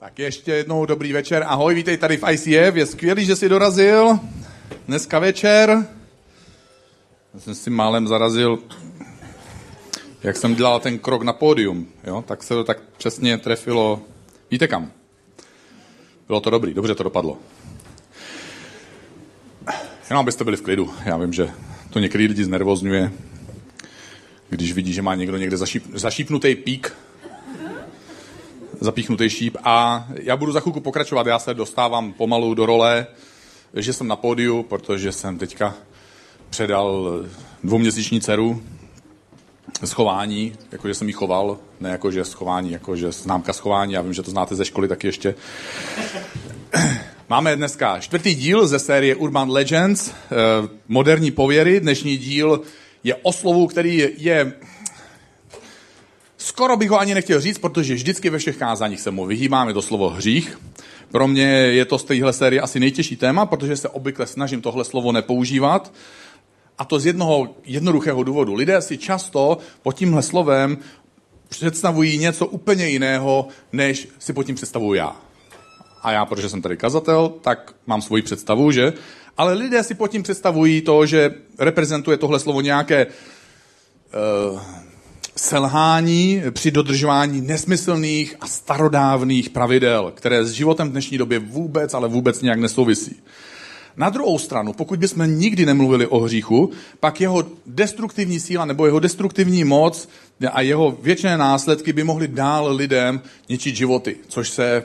Tak ještě jednou dobrý večer. Ahoj, vítej tady v ICF. Je skvělý, že jsi dorazil. Dneska večer. Já jsem si málem zarazil, jak jsem dělal ten krok na pódium. Jo? Tak se to tak přesně trefilo. Víte kam? Bylo to dobrý, dobře to dopadlo. Jenom abyste byli v klidu. Já vím, že to některý lidi znervozňuje, když vidí, že má někdo někde zašíp, zašípnutý pík zapíchnutý šíp. A já budu za chvilku pokračovat, já se dostávám pomalu do role, že jsem na pódiu, protože jsem teďka předal dvouměsíční dceru schování, jakože jsem ji choval, ne jakože schování, jakože známka schování, já vím, že to znáte ze školy taky ještě. Máme dneska čtvrtý díl ze série Urban Legends, eh, moderní pověry. Dnešní díl je o slovu, který je Skoro bych ho ani nechtěl říct, protože vždycky ve všech kázáních se mu vyhýbám, je to slovo hřích. Pro mě je to z téhle série asi nejtěžší téma, protože se obvykle snažím tohle slovo nepoužívat. A to z jednoho jednoduchého důvodu. Lidé si často pod tímhle slovem představují něco úplně jiného, než si pod tím představuji já. A já, protože jsem tady kazatel, tak mám svoji představu, že? Ale lidé si pod tím představují to, že reprezentuje tohle slovo nějaké uh, selhání při dodržování nesmyslných a starodávných pravidel, které s životem v dnešní době vůbec, ale vůbec nějak nesouvisí. Na druhou stranu, pokud bychom nikdy nemluvili o hříchu, pak jeho destruktivní síla nebo jeho destruktivní moc a jeho věčné následky by mohly dál lidem ničit životy, což se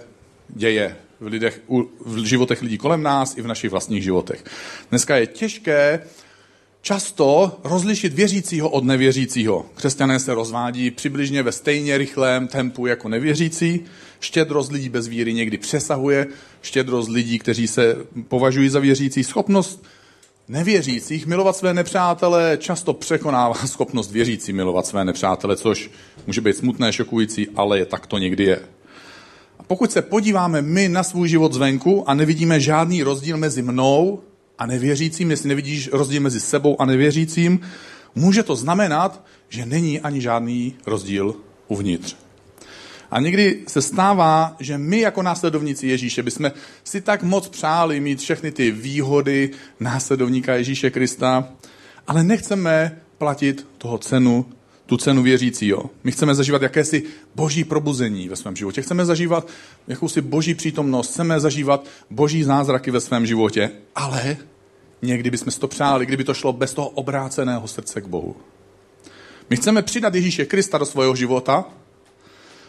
děje v, lidech, v životech lidí kolem nás i v našich vlastních životech. Dneska je těžké často rozlišit věřícího od nevěřícího. Křesťané se rozvádí přibližně ve stejně rychlém tempu jako nevěřící. Štědrost lidí bez víry někdy přesahuje štědrost lidí, kteří se považují za věřící. Schopnost nevěřících milovat své nepřátele často překonává schopnost věřící milovat své nepřátele, což může být smutné, šokující, ale je tak to někdy je. A pokud se podíváme my na svůj život zvenku a nevidíme žádný rozdíl mezi mnou a nevěřícím, jestli nevidíš rozdíl mezi sebou a nevěřícím, může to znamenat, že není ani žádný rozdíl uvnitř. A někdy se stává, že my jako následovníci Ježíše bychom si tak moc přáli mít všechny ty výhody následovníka Ježíše Krista, ale nechceme platit toho cenu, tu cenu věřícího. My chceme zažívat jakési boží probuzení ve svém životě. Chceme zažívat jakousi boží přítomnost, chceme zažívat boží zázraky ve svém životě, ale někdy bychom si to přáli, kdyby to šlo bez toho obráceného srdce k Bohu. My chceme přidat Ježíše Krista do svého života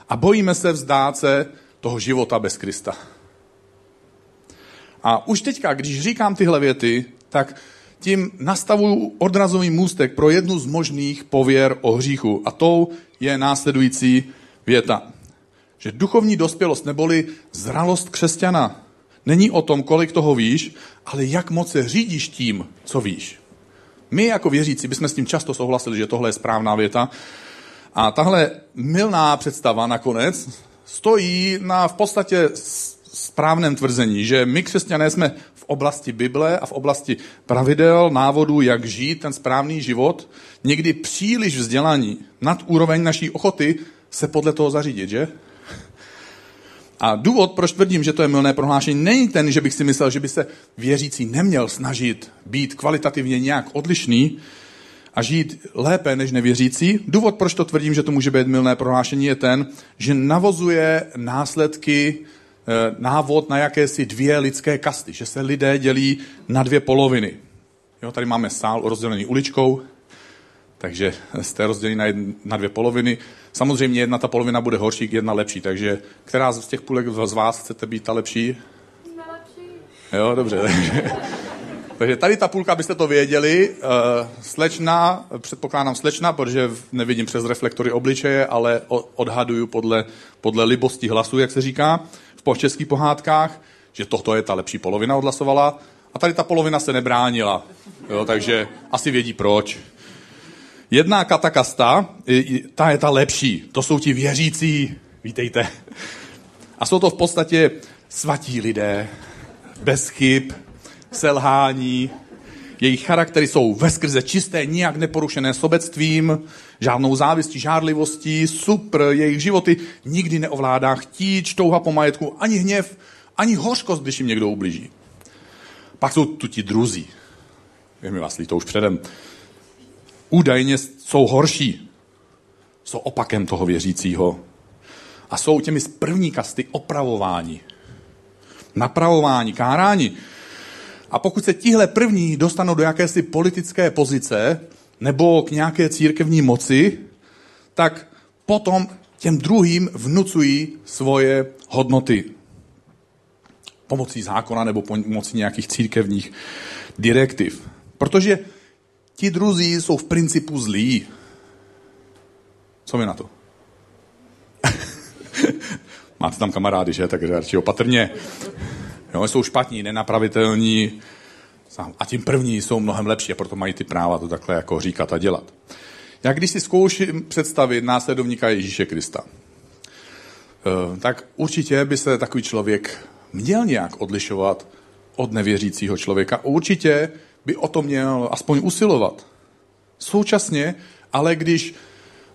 a bojíme se vzdát se toho života bez Krista. A už teďka, když říkám tyhle věty, tak tím nastavuju odrazový můstek pro jednu z možných pověr o hříchu. A tou je následující věta. Že duchovní dospělost neboli zralost křesťana není o tom, kolik toho víš, ale jak moc se řídíš tím, co víš. My jako věřící bychom s tím často souhlasili, že tohle je správná věta. A tahle milná představa nakonec stojí na v podstatě správném tvrzení, že my křesťané jsme v oblasti Bible a v oblasti pravidel, návodů, jak žít ten správný život, někdy příliš vzdělaní nad úroveň naší ochoty se podle toho zařídit, že? A důvod, proč tvrdím, že to je milné prohlášení, není ten, že bych si myslel, že by se věřící neměl snažit být kvalitativně nějak odlišný a žít lépe než nevěřící. Důvod, proč to tvrdím, že to může být milné prohlášení, je ten, že navozuje následky, návod na jakési dvě lidské kasty, že se lidé dělí na dvě poloviny. Jo, tady máme sál rozdělený uličkou, takže jste rozděleni na, jedn, na dvě poloviny. Samozřejmě jedna ta polovina bude horší, jedna lepší, takže která z těch půlek z vás chcete být ta lepší? Lepší. Jo, dobře. Takže, tady ta půlka, abyste to věděli, uh, slečna, předpokládám slečna, protože nevidím přes reflektory obličeje, ale odhaduju podle, podle libosti hlasu, jak se říká v českých pohádkách, že toto je ta lepší polovina odhlasovala a tady ta polovina se nebránila. Jo, takže asi vědí proč. Jedna katakasta, ta je ta lepší. To jsou ti věřící, vítejte. A jsou to v podstatě svatí lidé, bez chyb, selhání, Jejich charaktery jsou veskrze čisté, nijak neporušené sobectvím, žádnou závistí, žádlivostí, super, jejich životy nikdy neovládá chtíč, touha po majetku, ani hněv, ani hořkost, když jim někdo ublíží. Pak jsou tu ti druzí. Je mi vás to už předem. Údajně jsou horší. Jsou opakem toho věřícího. A jsou těmi z první kasty opravování. Napravování, kárání. A pokud se tihle první dostanou do jakési politické pozice nebo k nějaké církevní moci, tak potom těm druhým vnucují svoje hodnoty. Pomocí zákona nebo pomocí nějakých církevních direktiv. Protože ti druzí jsou v principu zlí. Co mi na to? Máte tam kamarády, že? Tak radši opatrně. Jo, jsou špatní, nenapravitelní a tím první jsou mnohem lepší a proto mají ty práva to takhle jako říkat a dělat. Já když si zkouším představit následovníka Ježíše Krista, eh, tak určitě by se takový člověk měl nějak odlišovat od nevěřícího člověka. Určitě by o to měl aspoň usilovat. Současně, ale když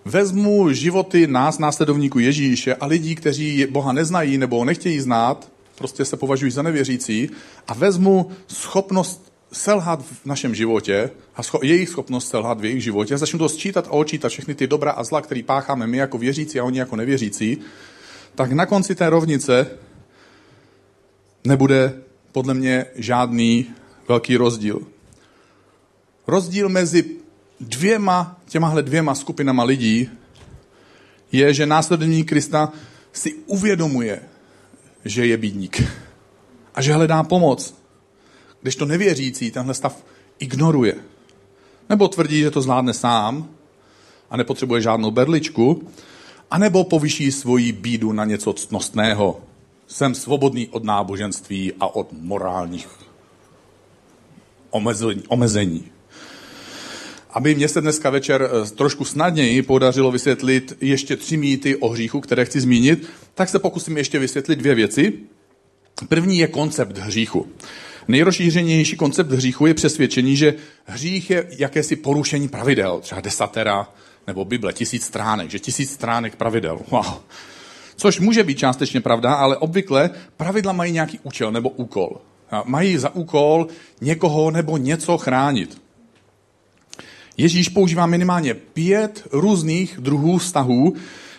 vezmu životy nás, následovníků Ježíše a lidí, kteří Boha neznají nebo nechtějí znát, prostě se považují za nevěřící a vezmu schopnost selhat v našem životě a scho- jejich schopnost selhat v jejich životě a začnu to sčítat a očítat všechny ty dobra a zla, který pácháme my jako věřící a oni jako nevěřící, tak na konci té rovnice nebude podle mě žádný velký rozdíl. Rozdíl mezi dvěma, těmahle dvěma skupinama lidí je, že následovník Krista si uvědomuje, že je bídník a že hledá pomoc. Když to nevěřící tenhle stav ignoruje. Nebo tvrdí, že to zvládne sám a nepotřebuje žádnou berličku, anebo povyší svoji bídu na něco ctnostného. Jsem svobodný od náboženství a od morálních omezení. Aby mě se dneska večer eh, trošku snadněji podařilo vysvětlit ještě tři mýty o hříchu, které chci zmínit, tak se pokusím ještě vysvětlit dvě věci. První je koncept hříchu. Nejrozšířenější koncept hříchu je přesvědčení, že hřích je jakési porušení pravidel, třeba desatera nebo Bible, tisíc stránek, že tisíc stránek pravidel. Wow. Což může být částečně pravda, ale obvykle pravidla mají nějaký účel nebo úkol. Mají za úkol někoho nebo něco chránit. Ježíš používá minimálně pět různých druhů vztahů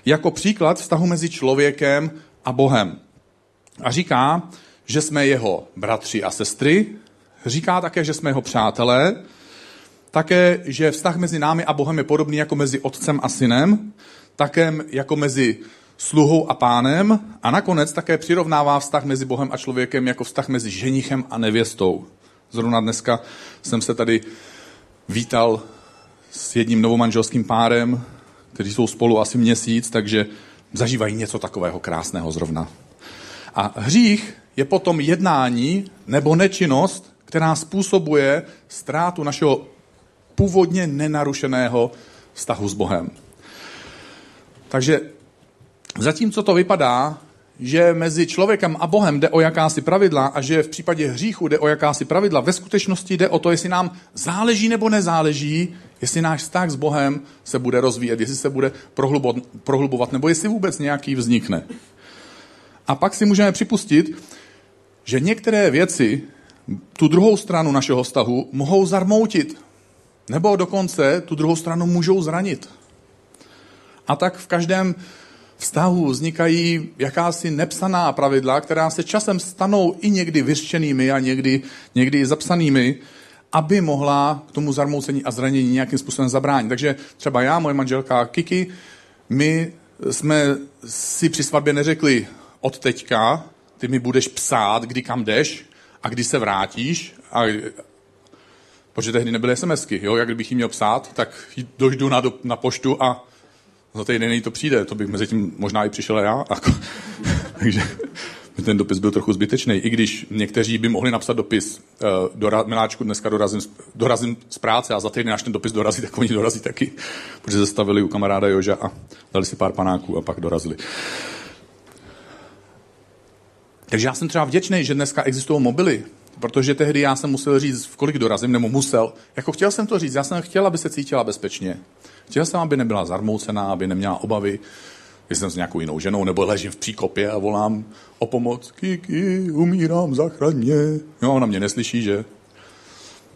jako příklad vztahu mezi člověkem a Bohem. A říká, že jsme jeho bratři a sestry, říká také, že jsme jeho přátelé, také, že vztah mezi námi a Bohem je podobný jako mezi otcem a synem, také jako mezi sluhou a pánem a nakonec také přirovnává vztah mezi Bohem a člověkem jako vztah mezi ženichem a nevěstou. Zrovna dneska jsem se tady vítal s jedním novomanželským párem, kteří jsou spolu asi měsíc, takže zažívají něco takového krásného zrovna. A hřích je potom jednání nebo nečinnost, která způsobuje ztrátu našeho původně nenarušeného vztahu s Bohem. Takže zatímco to vypadá, že mezi člověkem a Bohem jde o jakási pravidla a že v případě hříchu jde o jakási pravidla, ve skutečnosti jde o to, jestli nám záleží nebo nezáleží, jestli náš vztah s Bohem se bude rozvíjet, jestli se bude prohlubovat, nebo jestli vůbec nějaký vznikne. A pak si můžeme připustit, že některé věci tu druhou stranu našeho vztahu mohou zarmoutit, nebo dokonce tu druhou stranu můžou zranit. A tak v každém vztahu vznikají jakási nepsaná pravidla, která se časem stanou i někdy vyřčenými a někdy, někdy zapsanými, aby mohla k tomu zarmoucení a zranění nějakým způsobem zabránit. Takže třeba já, moje manželka Kiki, my jsme si při svatbě neřekli od teďka, ty mi budeš psát, kdy kam jdeš a kdy se vrátíš. A, protože tehdy nebyly SMSky, jo? jak kdybych jí měl psát, tak dojdu na, do, na poštu a za týden to přijde, to bych mezi tím možná i přišel já. Jako, takže ten dopis byl trochu zbytečný, i když někteří by mohli napsat dopis, uh, dora, miláčku, dneska dorazím, dorazím z práce a za týden, až ten dopis dorazí, tak oni dorazí taky, protože zastavili u kamaráda Joža a dali si pár panáků a pak dorazili. Takže já jsem třeba vděčný, že dneska existují mobily, protože tehdy já jsem musel říct, v kolik dorazím, nebo musel. Jako chtěl jsem to říct, já jsem chtěl, aby se cítila bezpečně. Chtěl jsem, aby nebyla zarmoucená, aby neměla obavy, že jsem s nějakou jinou ženou, nebo ležím v příkopě a volám o pomoc. Kiki, umírám, zachraň mě. Jo, ona mě neslyší, že?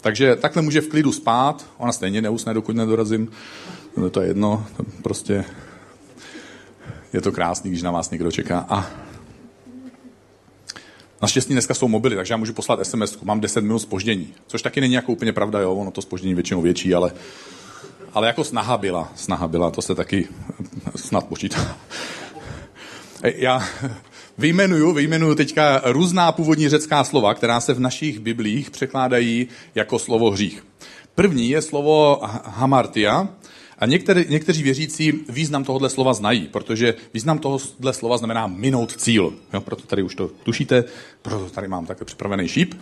Takže takhle může v klidu spát, ona stejně neusne, dokud nedorazím. No, to je jedno, prostě je to krásný, když na vás někdo čeká. A Naštěstí dneska jsou mobily, takže já můžu poslat SMS, mám 10 minut spoždění, což taky není jako úplně pravda, jo, ono to spoždění většinou větší, ale, ale jako snaha byla, snaha byla, to se taky snad počítá. Já vyjmenuju, vyjmenuju teďka různá původní řecká slova, která se v našich biblích překládají jako slovo hřích. První je slovo hamartia, a některý, někteří věřící význam tohohle slova znají, protože význam tohohle slova znamená minout cíl. Jo, proto tady už to tušíte, proto tady mám také připravený šíp.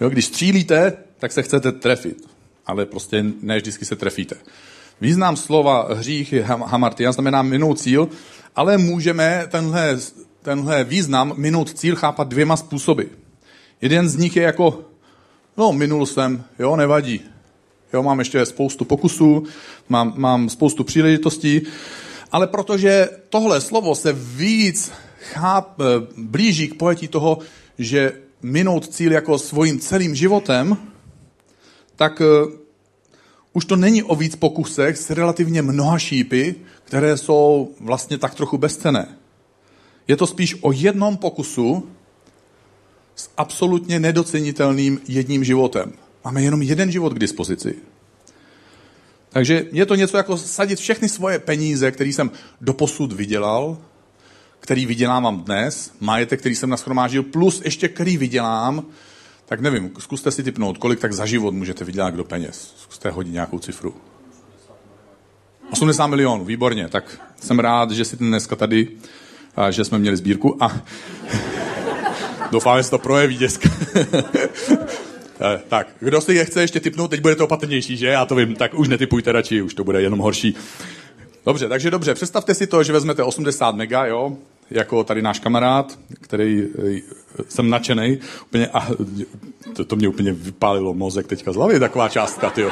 Jo, když střílíte, tak se chcete trefit, ale prostě ne vždycky se trefíte. Význam slova hřích hamartia, znamená minout cíl, ale můžeme tenhle, tenhle význam minout cíl chápat dvěma způsoby. Jeden z nich je jako, no minul jsem, jo, nevadí, Jo, mám ještě spoustu pokusů, mám, mám spoustu příležitostí, ale protože tohle slovo se víc cháp, eh, blíží k pojetí toho, že minout cíl jako svým celým životem, tak uh, už to není o víc pokusech s relativně mnoha šípy, které jsou vlastně tak trochu bezcené. Je to spíš o jednom pokusu s absolutně nedocenitelným jedním životem. Máme jenom jeden život k dispozici. Takže je to něco jako sadit všechny svoje peníze, které jsem doposud vydělal, který vydělávám dnes, majetek, který jsem nashromáždil, plus ještě který vydělám, tak nevím, zkuste si typnout, kolik tak za život můžete vydělat do peněz. Zkuste hodit nějakou cifru. 80 milionů, výborně. Tak jsem rád, že jsi dneska tady, a že jsme měli sbírku a doufám, že se to projeví dneska. Eh, tak, kdo si je chce ještě typnout, teď bude to opatrnější, že? Já to vím, tak už netypujte radši, už to bude jenom horší. Dobře, takže dobře, představte si to, že vezmete 80 mega, jo, jako tady náš kamarád, který eh, jsem nadšený, úplně, a to, to mě úplně vypálilo mozek teďka z hlavy, taková částka, tyjo.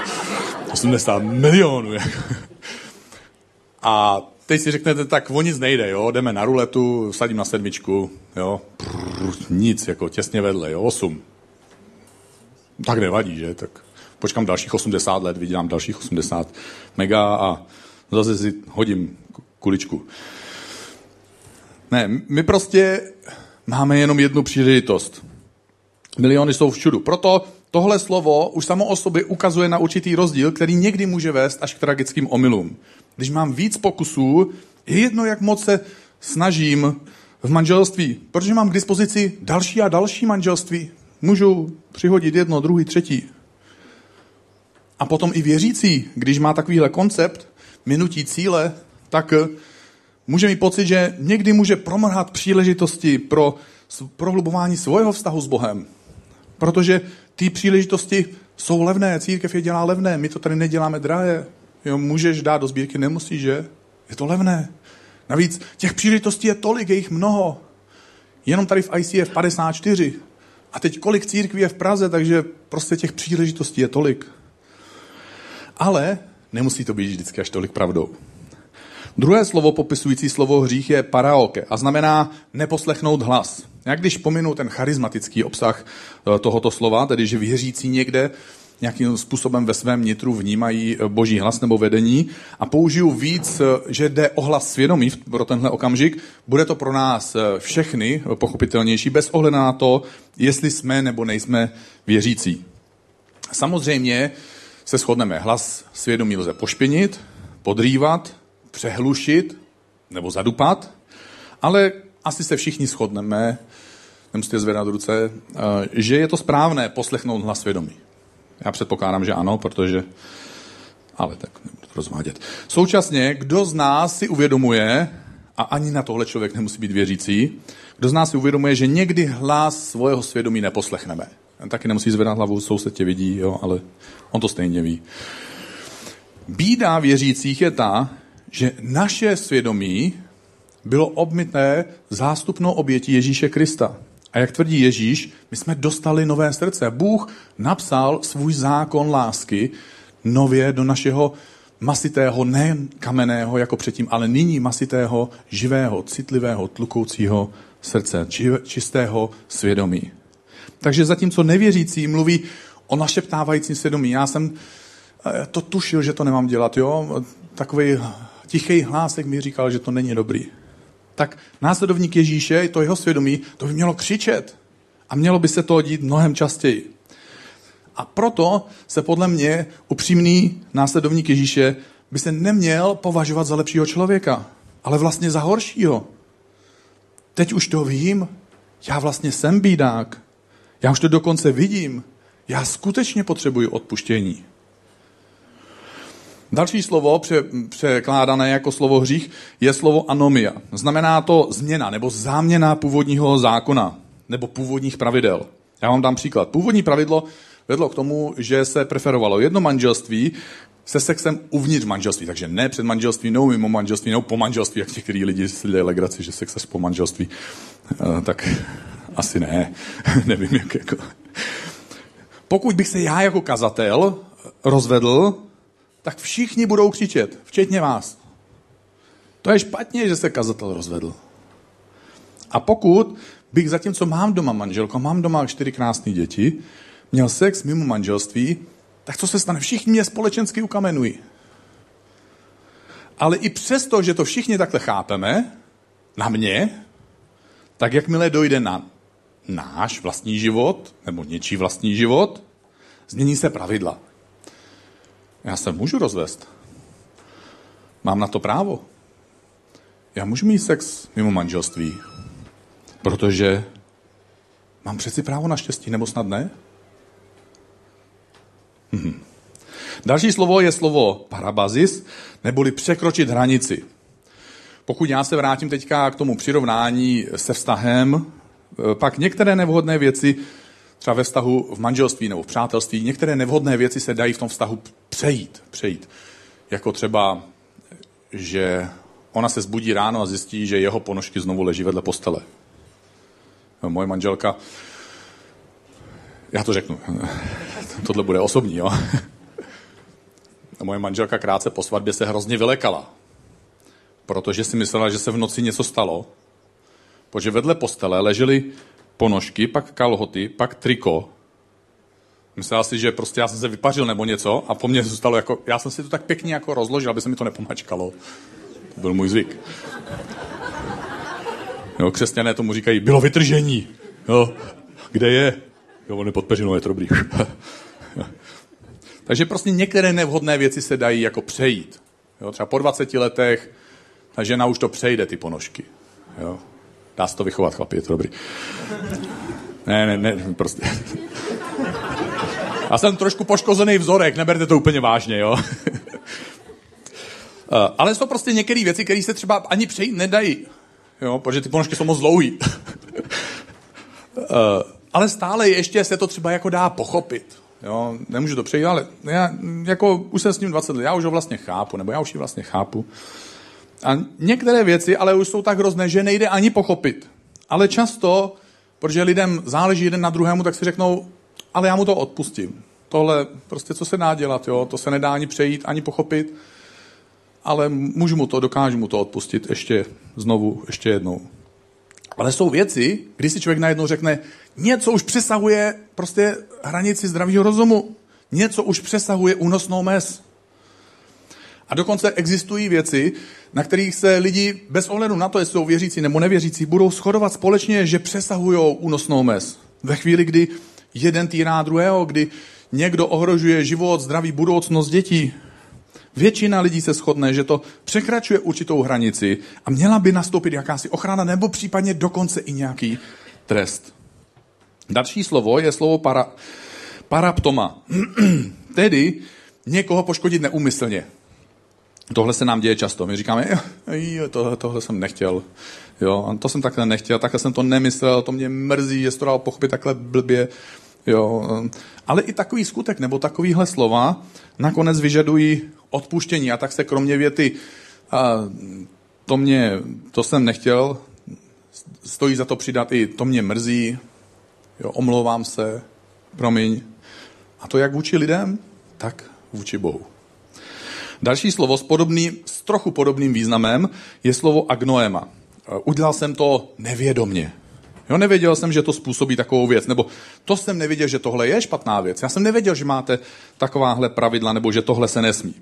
80 milionů. A teď si řeknete, tak o nic nejde, jo, jdeme na ruletu, sadím na sedmičku, jo, Prr, nic, jako těsně vedle, jo, 8 tak nevadí, že? Tak počkám dalších 80 let, vydělám dalších 80 mega a zase si hodím kuličku. Ne, my prostě máme jenom jednu příležitost. Miliony jsou všudu. Proto tohle slovo už samo o sobě ukazuje na určitý rozdíl, který někdy může vést až k tragickým omylům. Když mám víc pokusů, je jedno, jak moc se snažím v manželství, protože mám k dispozici další a další manželství. Můžu přihodit jedno, druhý, třetí. A potom i věřící, když má takovýhle koncept, minutí cíle, tak může mít pocit, že někdy může promrhat příležitosti pro prohlubování svého vztahu s Bohem. Protože ty příležitosti jsou levné, církev je dělá levné, my to tady neděláme drahé. Jo, můžeš dát do sbírky, nemusíš, že? Je to levné. Navíc těch příležitostí je tolik, je jich mnoho. Jenom tady v ICF 54. A teď kolik církví je v Praze, takže prostě těch příležitostí je tolik. Ale nemusí to být vždycky až tolik pravdou. Druhé slovo popisující slovo hřích je paraoke a znamená neposlechnout hlas. Jak když pominu ten charismatický obsah eh, tohoto slova, tedy že věřící někde nějakým způsobem ve svém nitru vnímají eh, boží hlas nebo vedení a použiju víc, eh, že jde o hlas svědomí pro tenhle okamžik, bude to pro nás všechny pochopitelnější, bez ohledu na to, jestli jsme nebo nejsme věřící. Samozřejmě se shodneme, hlas svědomí lze pošpinit, podrývat, přehlušit nebo zadupat, ale asi se všichni shodneme, nemusíte zvedat ruce, že je to správné poslechnout hlas svědomí. Já předpokládám, že ano, protože... Ale tak nebudu to rozvádět. Současně, kdo z nás si uvědomuje, a ani na tohle člověk nemusí být věřící, kdo z nás si uvědomuje, že někdy hlas svého svědomí neposlechneme. Taky nemusí zvedat hlavu, soused tě vidí, jo, ale on to stejně ví. Bída věřících je ta, že naše svědomí bylo obmyté zástupnou obětí Ježíše Krista. A jak tvrdí Ježíš, my jsme dostali nové srdce. Bůh napsal svůj zákon lásky nově do našeho masitého, ne kamenného jako předtím, ale nyní masitého, živého, citlivého, tlukoucího srdce, čistého svědomí. Takže zatímco nevěřící mluví o našeptávajícím svědomí, já jsem eh, to tušil, že to nemám dělat, jo? Takový tichý hlásek mi říkal, že to není dobrý. Tak následovník Ježíše, to jeho svědomí, to by mělo křičet. A mělo by se to dít mnohem častěji. A proto se podle mě upřímný následovník Ježíše by se neměl považovat za lepšího člověka, ale vlastně za horšího. Teď už to vím, já vlastně jsem bídák. Já už to dokonce vidím. Já skutečně potřebuji odpuštění. Další slovo, překládané jako slovo hřích, je slovo anomia. Znamená to změna nebo záměna původního zákona nebo původních pravidel. Já vám dám příklad. Původní pravidlo vedlo k tomu, že se preferovalo jedno manželství se sexem uvnitř manželství. Takže ne před manželství, no mimo manželství, no po manželství, jak některý lidi si dělají legraci, že sex po manželství. Uh, tak asi ne. Nevím, jak jako. Pokud bych se já jako kazatel rozvedl, tak všichni budou křičet, včetně vás. To je špatně, že se kazatel rozvedl. A pokud bych zatímco mám doma manželku, mám doma čtyři krásné děti, měl sex mimo manželství, tak co se stane? Všichni mě společensky ukamenují. Ale i přesto, že to všichni takhle chápeme, na mě, tak jakmile dojde na náš vlastní život, nebo něčí vlastní život, změní se pravidla. Já se můžu rozvést. Mám na to právo. Já můžu mít sex mimo manželství, protože mám přeci právo na štěstí, nebo snad ne? Mhm. Další slovo je slovo parabazis, neboli překročit hranici. Pokud já se vrátím teďka k tomu přirovnání se vztahem, eh, pak některé nevhodné věci, třeba ve vztahu v manželství nebo v přátelství, některé nevhodné věci se dají v tom vztahu přejít. přejít. Jako třeba, že ona se zbudí ráno a zjistí, že jeho ponožky znovu leží vedle postele. Moje manželka já to řeknu. Tohle bude osobní, jo. Moje manželka krátce po svatbě se hrozně vylekala, protože si myslela, že se v noci něco stalo, protože vedle postele ležely ponožky, pak kalhoty, pak triko. Myslela si, že prostě já jsem se vypařil nebo něco a po mně zůstalo jako, já jsem si to tak pěkně jako rozložil, aby se mi to nepomačkalo. To byl můj zvyk. Jo, křesťané tomu říkají, bylo vytržení. Jo, kde je? Jo, on je pod peřinou, je to dobrý. Takže prostě některé nevhodné věci se dají jako přejít. Jo, třeba po 20 letech ta žena už to přejde, ty ponožky. Jo. Dá se to vychovat, chlapi, je to dobrý. Ne, ne, ne, prostě. Já jsem trošku poškozený vzorek, neberte to úplně vážně, jo. Eh, ale jsou prostě některé věci, které se třeba ani přejít nedají. Jo, protože ty ponožky jsou moc dlouhý. Eh, ale stále ještě se to třeba jako dá pochopit. Jo, nemůžu to přejít, ale já jako už jsem s ním 20 let, já už ho vlastně chápu, nebo já už ji vlastně chápu. A některé věci ale už jsou tak hrozné, že nejde ani pochopit. Ale často, protože lidem záleží jeden na druhému, tak si řeknou, ale já mu to odpustím. Tohle prostě, co se dá dělat, jo? to se nedá ani přejít, ani pochopit, ale můžu mu to, dokážu mu to odpustit ještě znovu, ještě jednou. Ale jsou věci, kdy si člověk najednou řekne, něco už přesahuje prostě hranici zdravého rozumu. Něco už přesahuje únosnou mez. A dokonce existují věci, na kterých se lidi bez ohledu na to, jestli jsou věřící nebo nevěřící, budou shodovat společně, že přesahují únosnou mez. Ve chvíli, kdy jeden týrá druhého, kdy někdo ohrožuje život, zdraví, budoucnost dětí, Většina lidí se shodne, že to překračuje určitou hranici a měla by nastoupit jakási ochrana nebo případně dokonce i nějaký trest. Další slovo je slovo para, paraptoma, tedy někoho poškodit neumyslně. Tohle se nám děje často. My říkáme, jo, tohle, tohle jsem nechtěl. Jo, to jsem takhle nechtěl, takhle jsem to nemyslel, to mě mrzí, že to dal pochopit takhle blbě. Jo. Ale i takový skutek nebo takovýhle slova nakonec vyžadují odpuštění. A tak se kromě věty a to, mě, to jsem nechtěl, stojí za to přidat i to mě mrzí, jo, omlouvám se, promiň. A to jak vůči lidem, tak vůči Bohu. Další slovo s, podobný, s trochu podobným významem je slovo agnoema. Udělal jsem to nevědomně. Jo, nevěděl jsem, že to způsobí takovou věc, nebo to jsem nevěděl, že tohle je špatná věc. Já jsem nevěděl, že máte takováhle pravidla, nebo že tohle se nesmí.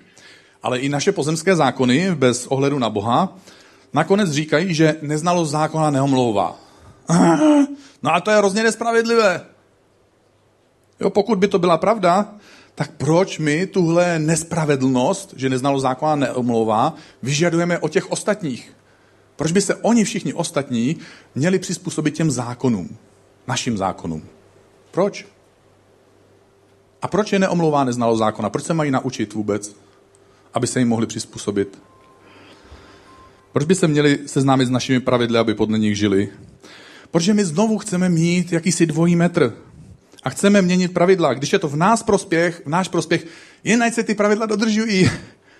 Ale i naše pozemské zákony, bez ohledu na Boha, nakonec říkají, že neznalost zákona neomlouvá. No a to je hrozně nespravedlivé. Jo, pokud by to byla pravda, tak proč my tuhle nespravedlnost, že neznalost zákona neomlouvá, vyžadujeme o těch ostatních? Proč by se oni všichni ostatní měli přizpůsobit těm zákonům, našim zákonům? Proč? A proč je neomlouvá neznalost zákona? Proč se mají naučit vůbec, aby se jim mohli přizpůsobit? Proč by se měli seznámit s našimi pravidly, aby podle nich žili? Protože my znovu chceme mít jakýsi dvojí metr. A chceme měnit pravidla. Když je to v nás prospěch, v náš prospěch, jen ať se ty pravidla dodržují.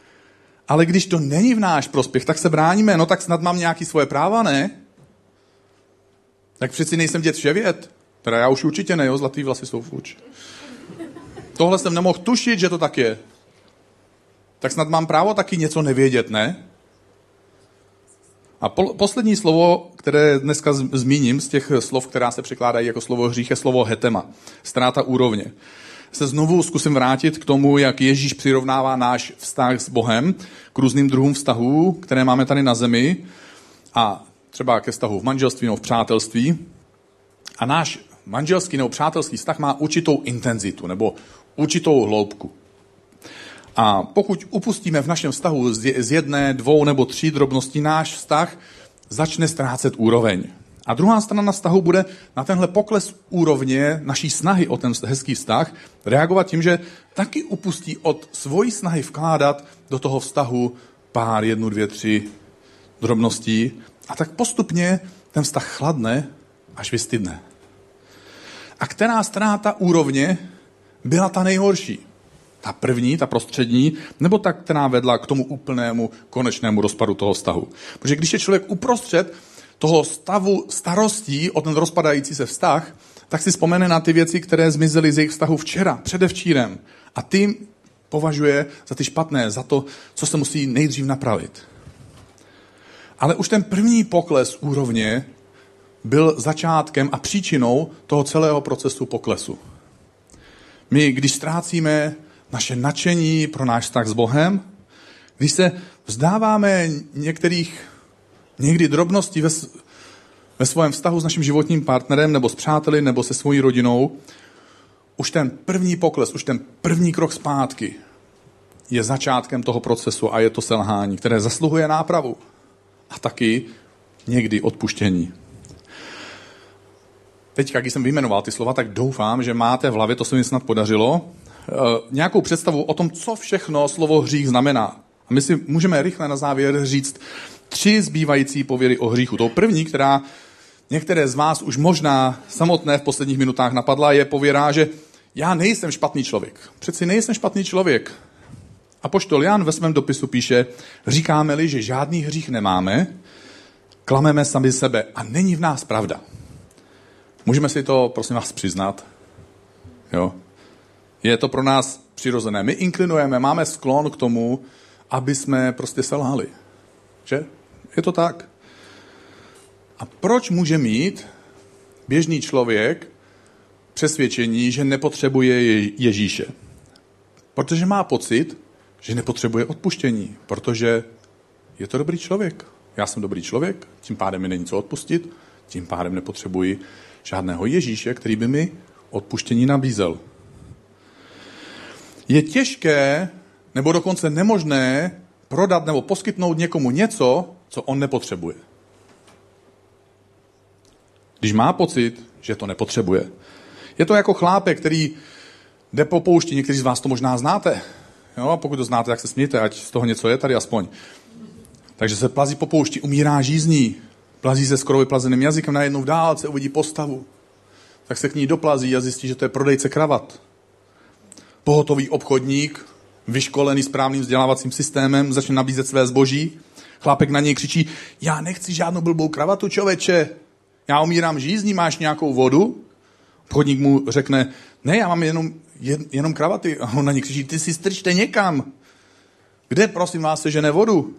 Ale když to není v náš prospěch, tak se bráníme. No tak snad mám nějaký svoje práva, ne? Tak přeci nejsem dět vševěd. Teda já už určitě ne, jo, zlatý vlasy jsou fuč. Tohle jsem nemohl tušit, že to tak je. Tak snad mám právo taky něco nevědět, ne? A po, poslední slovo, které dneska zmíním z těch slov, která se překládají jako slovo hřích, je slovo hetema, ztráta úrovně. Se znovu zkusím vrátit k tomu, jak Ježíš přirovnává náš vztah s Bohem k různým druhům vztahů, které máme tady na zemi a třeba ke vztahu v manželství nebo v přátelství. A náš manželský nebo přátelský vztah má určitou intenzitu nebo určitou hloubku. A pokud upustíme v našem vztahu z jedné, dvou nebo tří drobností, náš vztah začne ztrácet úroveň. A druhá strana vztahu bude na tenhle pokles úrovně naší snahy o ten hezký vztah reagovat tím, že taky upustí od svojí snahy vkládat do toho vztahu pár, jednu, dvě, tři drobností a tak postupně ten vztah chladne až vystydne. A která ztráta úrovně byla ta nejhorší? Ta první, ta prostřední, nebo ta, která vedla k tomu úplnému konečnému rozpadu toho vztahu. Protože když je člověk uprostřed toho stavu starostí o ten rozpadající se vztah, tak si vzpomene na ty věci, které zmizely z jejich vztahu včera, předevčírem. A ty považuje za ty špatné, za to, co se musí nejdřív napravit. Ale už ten první pokles úrovně byl začátkem a příčinou toho celého procesu poklesu. My, když ztrácíme naše nadšení pro náš vztah s Bohem, když se vzdáváme některých někdy drobností ve, ve svém vztahu s naším životním partnerem, nebo s přáteli, nebo se svojí rodinou, už ten první pokles, už ten první krok zpátky je začátkem toho procesu a je to selhání, které zasluhuje nápravu a taky někdy odpuštění. Teď, jak jsem vyjmenoval ty slova, tak doufám, že máte v hlavě, to se mi snad podařilo, nějakou představu o tom, co všechno slovo hřích znamená. A my si můžeme rychle na závěr říct tři zbývající pověry o hříchu. Tou první, která některé z vás už možná samotné v posledních minutách napadla, je pověra, že já nejsem špatný člověk. Přeci nejsem špatný člověk. A poštol Jan ve svém dopisu píše, říkáme-li, že žádný hřích nemáme, klameme sami sebe a není v nás pravda. Můžeme si to, prosím vás, přiznat? Jo. Je to pro nás přirozené. My inklinujeme, máme sklon k tomu, aby jsme prostě selhali. Že? Je to tak. A proč může mít běžný člověk přesvědčení, že nepotřebuje Ježíše? Protože má pocit, že nepotřebuje odpuštění, protože je to dobrý člověk. Já jsem dobrý člověk, tím pádem mi není co odpustit, tím pádem nepotřebuji žádného Ježíše, který by mi odpuštění nabízel. Je těžké, nebo dokonce nemožné prodat nebo poskytnout někomu něco, co on nepotřebuje. Když má pocit, že to nepotřebuje. Je to jako chlápek, který jde po poušti, někteří z vás to možná znáte. Jo, a pokud to znáte, tak se smějte, ať z toho něco je tady aspoň. Takže se plazí po poušti, umírá žízní, plazí se skoro vyplazeným jazykem, najednou v dálce uvidí postavu. Tak se k ní doplazí a zjistí, že to je prodejce kravat. Pohotový obchodník, vyškolený správným vzdělávacím systémem, začne nabízet své zboží. Chlápek na něj křičí, já nechci žádnou blbou kravatu, čověče, Já umírám žízní, máš nějakou vodu? Obchodník mu řekne, ne, já mám jenom, jen, jenom kravaty. A on na ně křičí, ty si strčte někam. Kde, prosím vás, se žene vodu?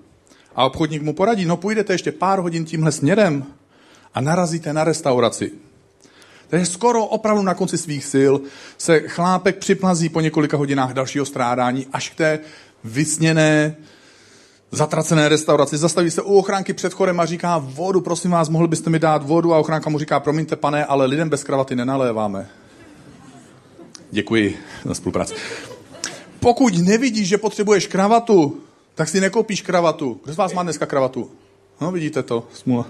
A obchodník mu poradí, no půjdete ještě pár hodin tímhle směrem a narazíte na restauraci. Takže skoro opravdu na konci svých sil se chlápek připlazí po několika hodinách dalšího strádání až k té vysněné, zatracené restauraci. Zastaví se u ochránky před chorem a říká, vodu, prosím vás, mohl byste mi dát vodu? A ochránka mu říká, promiňte pane, ale lidem bez kravaty nenaléváme. Děkuji za spolupráci. Pokud nevidíš, že potřebuješ kravatu, tak si nekoupíš kravatu. Kdo z vás má dneska kravatu? No, vidíte to, smula.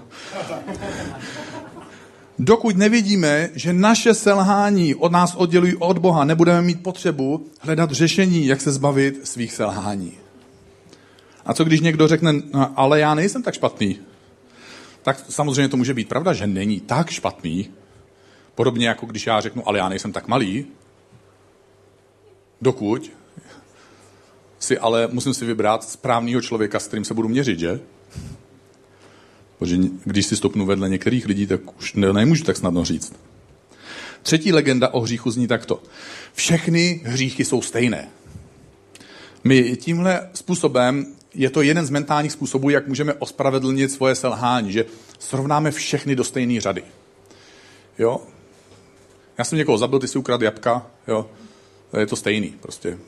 Dokud nevidíme, že naše selhání od nás oddělují od Boha, nebudeme mít potřebu hledat řešení, jak se zbavit svých selhání. A co když někdo řekne, no, ale já nejsem tak špatný? Tak samozřejmě to může být pravda, že není tak špatný. Podobně jako když já řeknu, ale já nejsem tak malý. Dokud si ale musím si vybrat správného člověka, s kterým se budu měřit, že? Protože když si stopnu vedle některých lidí, tak už ne, nemůžu tak snadno říct. Třetí legenda o hříchu zní takto. Všechny hříchy jsou stejné. My tímhle způsobem, je to jeden z mentálních způsobů, jak můžeme ospravedlnit svoje selhání, že srovnáme všechny do stejné řady. Jo? Já jsem někoho zabil, ty si ukradl jabka, jo? Je to stejný prostě.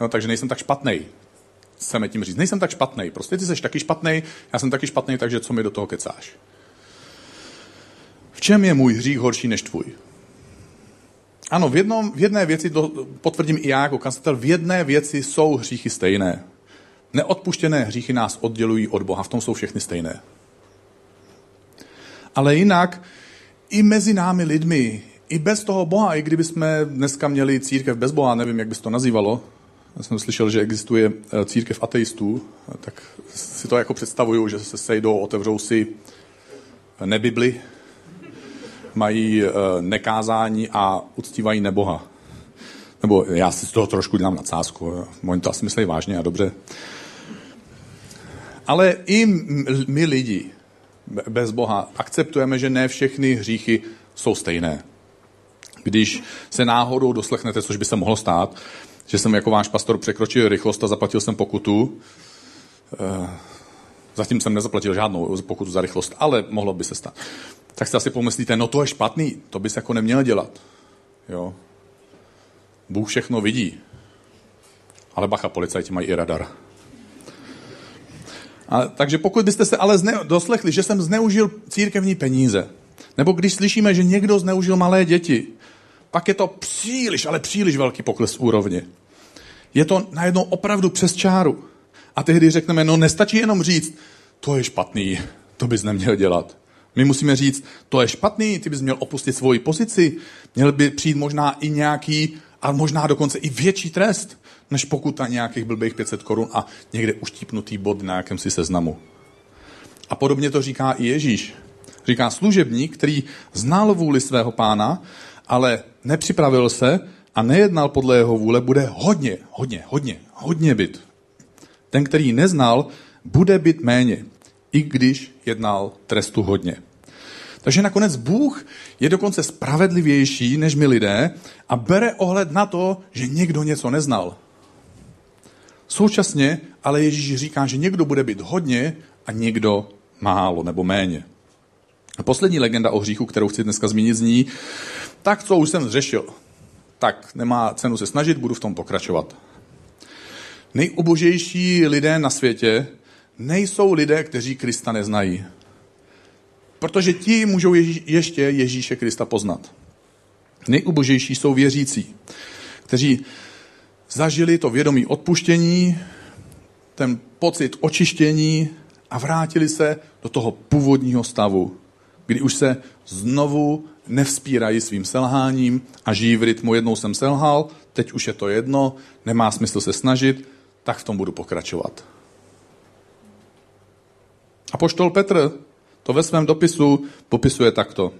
Jo, takže nejsem tak špatný chceme tím říct. Nejsem tak špatný, prostě ty jsi taky špatný, já jsem taky špatný, takže co mi do toho kecáš? V čem je můj hřích horší než tvůj? Ano, v, jednom, v jedné věci, to potvrdím i já jako kazatel, v jedné věci jsou hříchy stejné. Neodpuštěné hříchy nás oddělují od Boha, v tom jsou všechny stejné. Ale jinak i mezi námi lidmi, i bez toho Boha, i kdyby jsme dneska měli církev bez Boha, nevím, jak bys to nazývalo, já jsem slyšel, že existuje eh, církev ateistů, tak si to jako představuju, že se sejdou, otevřou si nebibli, mají eh, nekázání a uctívají neboha. Nebo já si z toho trošku dělám nadsázku, oni to asi myslí vážně a dobře. Ale i my lidi bez Boha akceptujeme, že ne všechny hříchy jsou stejné. Když se náhodou doslechnete, což by se mohlo stát, že jsem jako váš pastor překročil rychlost a zaplatil jsem pokutu. Eh, zatím jsem nezaplatil žádnou pokutu za rychlost, ale mohlo by se stát. Tak si asi pomyslíte, no to je špatný, to bys jako neměl dělat. Jo. Bůh všechno vidí. Ale bacha, policajti mají i radar. A, takže pokud byste se ale zne, doslechli, že jsem zneužil církevní peníze, nebo když slyšíme, že někdo zneužil malé děti, pak je to příliš, ale příliš velký pokles úrovně. Je to najednou opravdu přes čáru. A tehdy řekneme, no nestačí jenom říct, to je špatný, to bys neměl dělat. My musíme říct, to je špatný, ty bys měl opustit svoji pozici, měl by přijít možná i nějaký, a možná dokonce i větší trest, než pokuta nějakých blbých 500 korun a někde uštípnutý bod na jakémsi seznamu. A podobně to říká i Ježíš. Říká služebník, který znal vůli svého pána, ale nepřipravil se a nejednal podle jeho vůle, bude hodně, hodně, hodně, hodně byt. Ten, který neznal, bude být méně, i když jednal trestu hodně. Takže nakonec Bůh je dokonce spravedlivější než my lidé a bere ohled na to, že někdo něco neznal. Současně ale Ježíš říká, že někdo bude být hodně a někdo málo nebo méně. A poslední legenda o hříchu, kterou chci dneska zmínit, zní, tak co už jsem zřešil, tak nemá cenu se snažit, budu v tom pokračovat. Nejubožejší lidé na světě nejsou lidé, kteří Krista neznají. Protože ti můžou Ježí, ještě Ježíše Krista poznat. Nejubožejší jsou věřící, kteří zažili to vědomí odpuštění, ten pocit očištění a vrátili se do toho původního stavu, kdy už se znovu nevzpírají svým selháním a žijí v rytmu, jednou jsem selhal, teď už je to jedno, nemá smysl se snažit, tak v tom budu pokračovat. A poštol Petr to ve svém dopisu popisuje takto.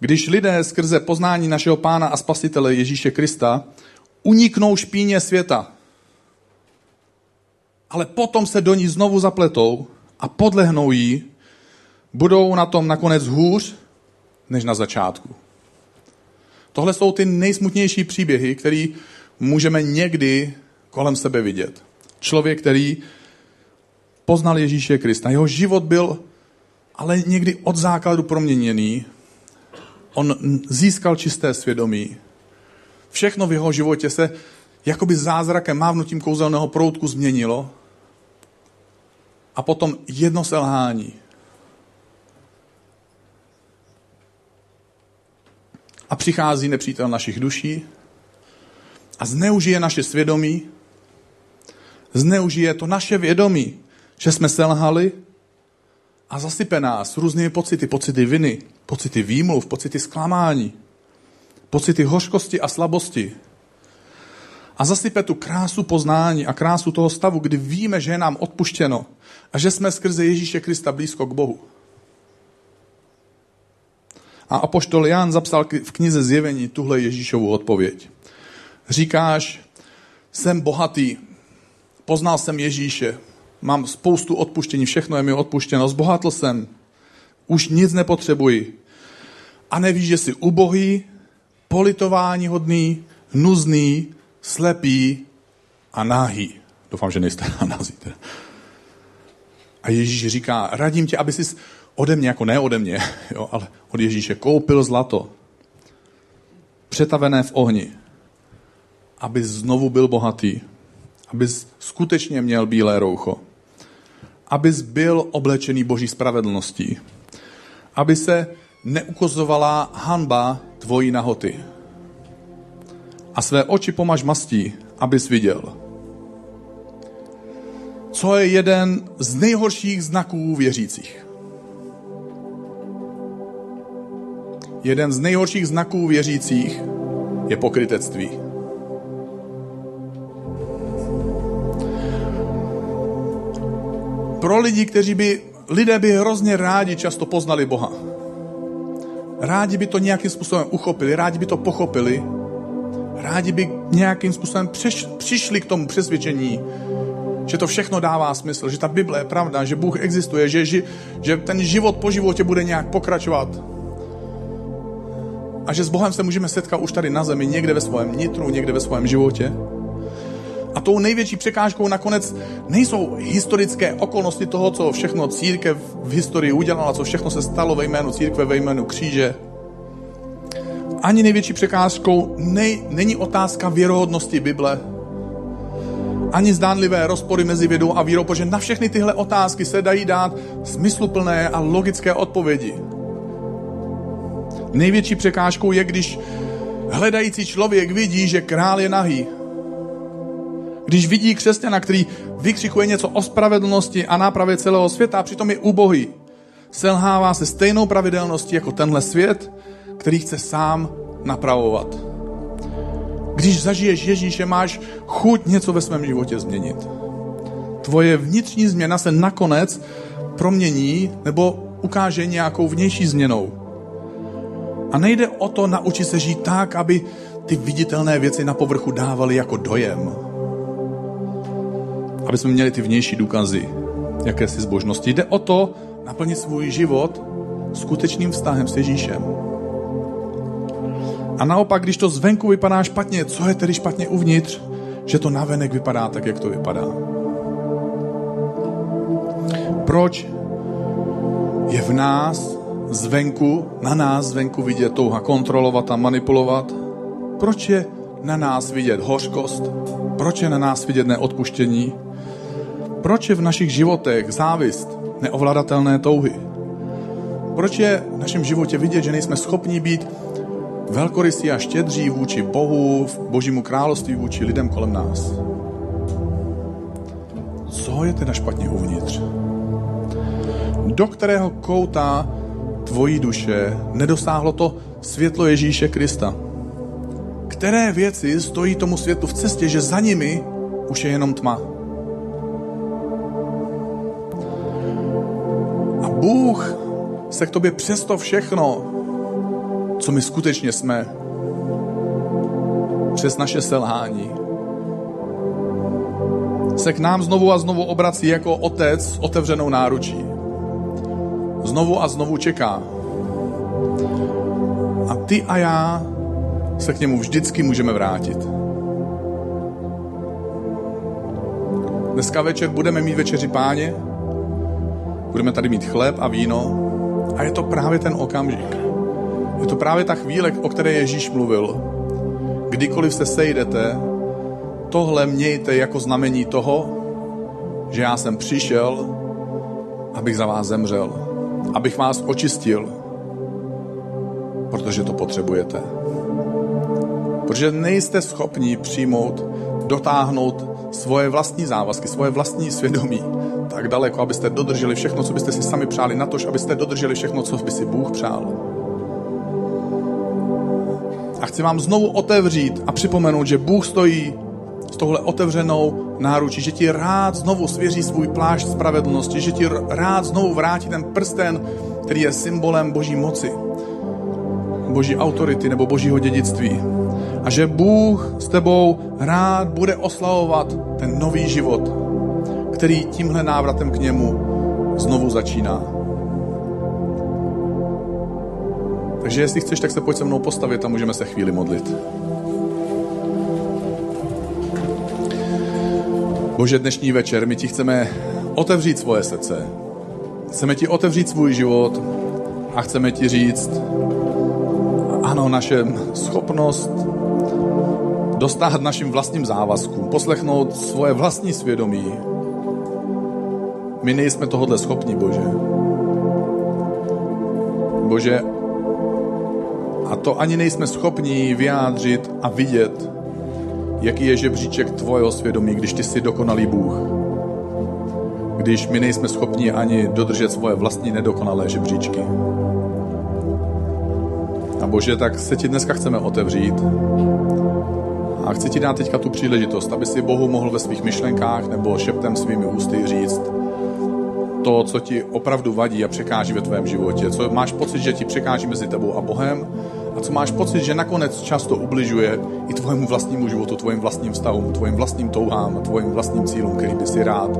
Když lidé skrze poznání našeho pána a spasitele Ježíše Krista uniknou špíně světa, ale potom se do ní znovu zapletou a podlehnou jí, budou na tom nakonec hůř než na začátku. Tohle jsou ty nejsmutnější příběhy, které můžeme někdy kolem sebe vidět. Člověk, který poznal Ježíše Krista. Jeho život byl ale někdy od základu proměněný. On získal čisté svědomí. Všechno v jeho životě se jakoby zázrakem, mávnutím kouzelného proutku změnilo. A potom jedno selhání. A přichází nepřítel našich duší a zneužije naše svědomí, zneužije to naše vědomí, že jsme selhali a zasype nás různými pocity, pocity viny, pocity výmluv, pocity zklamání, pocity hořkosti a slabosti. A zasype tu krásu poznání a krásu toho stavu, kdy víme, že je nám odpuštěno a že jsme skrze Ježíše Krista blízko k Bohu. A apoštol Jan zapsal v knize Zjevení tuhle Ježíšovu odpověď. Říkáš, jsem bohatý, poznal jsem Ježíše, mám spoustu odpuštění, všechno je mi odpuštěno, zbohatl jsem, už nic nepotřebuji. A nevíš, že jsi ubohý, politování hodný, nuzný, slepý a náhý. Doufám, že nejste nází. A Ježíš říká, radím tě, aby jsi ode mě, jako ne ode mě, jo, ale od Ježíše, koupil zlato, přetavené v ohni, aby znovu byl bohatý, aby skutečně měl bílé roucho, aby byl oblečený boží spravedlností, aby se neukozovala hanba tvojí nahoty. A své oči pomaž mastí, abys viděl. Co je jeden z nejhorších znaků věřících? Jeden z nejhorších znaků věřících je pokrytectví. Pro lidi, kteří by, lidé by hrozně rádi často poznali Boha. Rádi by to nějakým způsobem uchopili, rádi by to pochopili, rádi by nějakým způsobem přeš, přišli k tomu přesvědčení, že to všechno dává smysl, že ta Bible je pravda, že Bůh existuje, že, že, že ten život po životě bude nějak pokračovat. A že s Bohem se můžeme setkat už tady na zemi, někde ve svém nitru, někde ve svém životě. A tou největší překážkou nakonec nejsou historické okolnosti toho, co všechno církev v historii udělala, co všechno se stalo ve jménu církve, ve jménu kříže. Ani největší překážkou nej, není otázka věrohodnosti Bible, ani zdánlivé rozpory mezi vědou a vírou, protože na všechny tyhle otázky se dají dát smysluplné a logické odpovědi. Největší překážkou je, když hledající člověk vidí, že král je nahý. Když vidí křesťana, který vykřikuje něco o spravedlnosti a nápravě celého světa a přitom je ubohý, selhává se stejnou pravidelností jako tenhle svět, který chce sám napravovat. Když zažiješ Ježíše, máš chuť něco ve svém životě změnit. Tvoje vnitřní změna se nakonec promění nebo ukáže nějakou vnější změnou. A nejde o to naučit se žít tak, aby ty viditelné věci na povrchu dávaly jako dojem. Aby jsme měli ty vnější důkazy jakési zbožnosti. Jde o to naplnit svůj život skutečným vztahem s Ježíšem. A naopak, když to zvenku vypadá špatně, co je tedy špatně uvnitř, že to navenek vypadá tak, jak to vypadá. Proč je v nás zvenku, na nás zvenku vidět touha kontrolovat a manipulovat? Proč je na nás vidět hořkost? Proč je na nás vidět neodpuštění? Proč je v našich životech závist, neovladatelné touhy? Proč je v našem životě vidět, že nejsme schopni být velkorysí a štědří vůči Bohu, v božímu království, vůči lidem kolem nás. Co je teda špatně uvnitř? Do kterého kouta tvojí duše nedosáhlo to světlo Ježíše Krista? Které věci stojí tomu světlu v cestě, že za nimi už je jenom tma? A Bůh se k tobě přesto všechno co my skutečně jsme přes naše selhání. Se k nám znovu a znovu obrací jako otec s otevřenou náručí. Znovu a znovu čeká. A ty a já se k němu vždycky můžeme vrátit. Dneska večer budeme mít večeři páně, budeme tady mít chléb a víno a je to právě ten okamžik. Je to právě ta chvíle, o které Ježíš mluvil. Kdykoliv se sejdete, tohle mějte jako znamení toho, že já jsem přišel, abych za vás zemřel, abych vás očistil, protože to potřebujete. Protože nejste schopni přijmout, dotáhnout svoje vlastní závazky, svoje vlastní svědomí tak daleko, abyste dodrželi všechno, co byste si sami přáli, na to, abyste dodrželi všechno, co by si Bůh přál. A chci vám znovu otevřít a připomenout, že Bůh stojí s touhle otevřenou náručí, že ti rád znovu svěří svůj plášť spravedlnosti, že ti rád znovu vrátí ten prsten, který je symbolem boží moci, boží autority nebo božího dědictví. A že Bůh s tebou rád bude oslavovat ten nový život, který tímhle návratem k němu znovu začíná. Takže jestli chceš, tak se pojď se mnou postavit a můžeme se chvíli modlit. Bože, dnešní večer my ti chceme otevřít svoje srdce. Chceme ti otevřít svůj život a chceme ti říct, ano, naše schopnost dostat našim vlastním závazkům, poslechnout svoje vlastní svědomí. My nejsme tohohle schopni, Bože. Bože, a to ani nejsme schopni vyjádřit a vidět, jaký je žebříček tvojeho svědomí, když ty jsi dokonalý Bůh. Když my nejsme schopni ani dodržet svoje vlastní nedokonalé žebříčky. A Bože, tak se ti dneska chceme otevřít. A chci ti dát teďka tu příležitost, aby si Bohu mohl ve svých myšlenkách nebo šeptem svými ústy říct to, co ti opravdu vadí a překáží ve tvém životě. Co máš pocit, že ti překáží mezi tebou a Bohem a co máš pocit, že nakonec často ubližuje i tvojemu vlastnímu životu, tvojim vlastním vztahům, tvojim vlastním touhám, tvojim vlastním cílům, který by si rád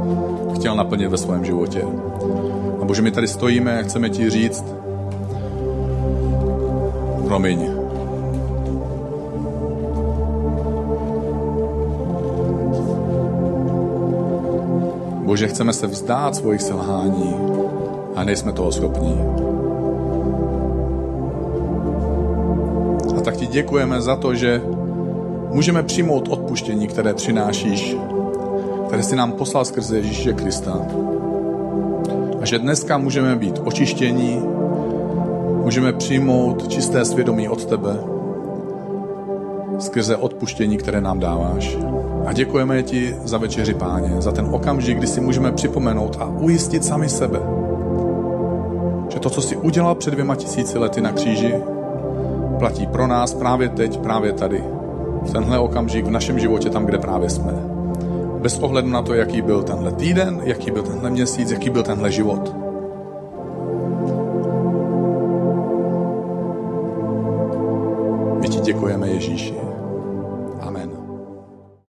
chtěl naplnit ve svém životě. A Bože, my tady stojíme a chceme ti říct, promiň. Bože, chceme se vzdát svojich selhání a nejsme toho schopní. Děkujeme za to, že můžeme přijmout odpuštění, které přinášíš, které si nám poslal skrze Ježíše Krista. A že dneska můžeme být očištění, můžeme přijmout čisté svědomí od tebe skrze odpuštění, které nám dáváš. A děkujeme ti za večeři, páně, za ten okamžik, kdy si můžeme připomenout a ujistit sami sebe, že to, co jsi udělal před dvěma tisíci lety na kříži, platí pro nás právě teď, právě tady. V tenhle okamžik v našem životě, tam, kde právě jsme. Bez ohledu na to, jaký byl tenhle týden, jaký byl tenhle měsíc, jaký byl tenhle život.